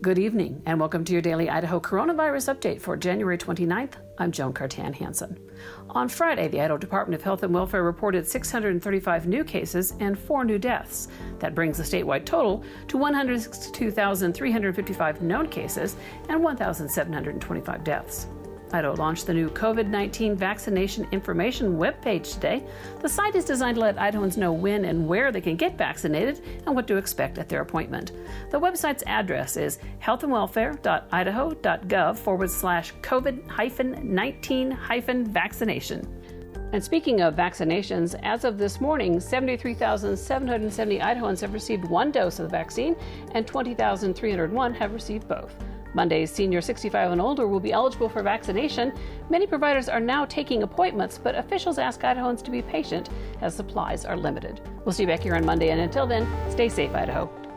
Good evening, and welcome to your daily Idaho coronavirus update for January 29th. I'm Joan Cartan Hansen. On Friday, the Idaho Department of Health and Welfare reported 635 new cases and four new deaths. That brings the statewide total to 162,355 known cases and 1,725 deaths. Idaho launched the new COVID 19 vaccination information webpage today. The site is designed to let Idahoans know when and where they can get vaccinated and what to expect at their appointment. The website's address is healthandwelfare.idaho.gov forward slash COVID 19 vaccination. And speaking of vaccinations, as of this morning, 73,770 Idahoans have received one dose of the vaccine and 20,301 have received both. Monday's senior 65 and older will be eligible for vaccination. Many providers are now taking appointments, but officials ask Idahoans to be patient as supplies are limited. We'll see you back here on Monday, and until then, stay safe, Idaho.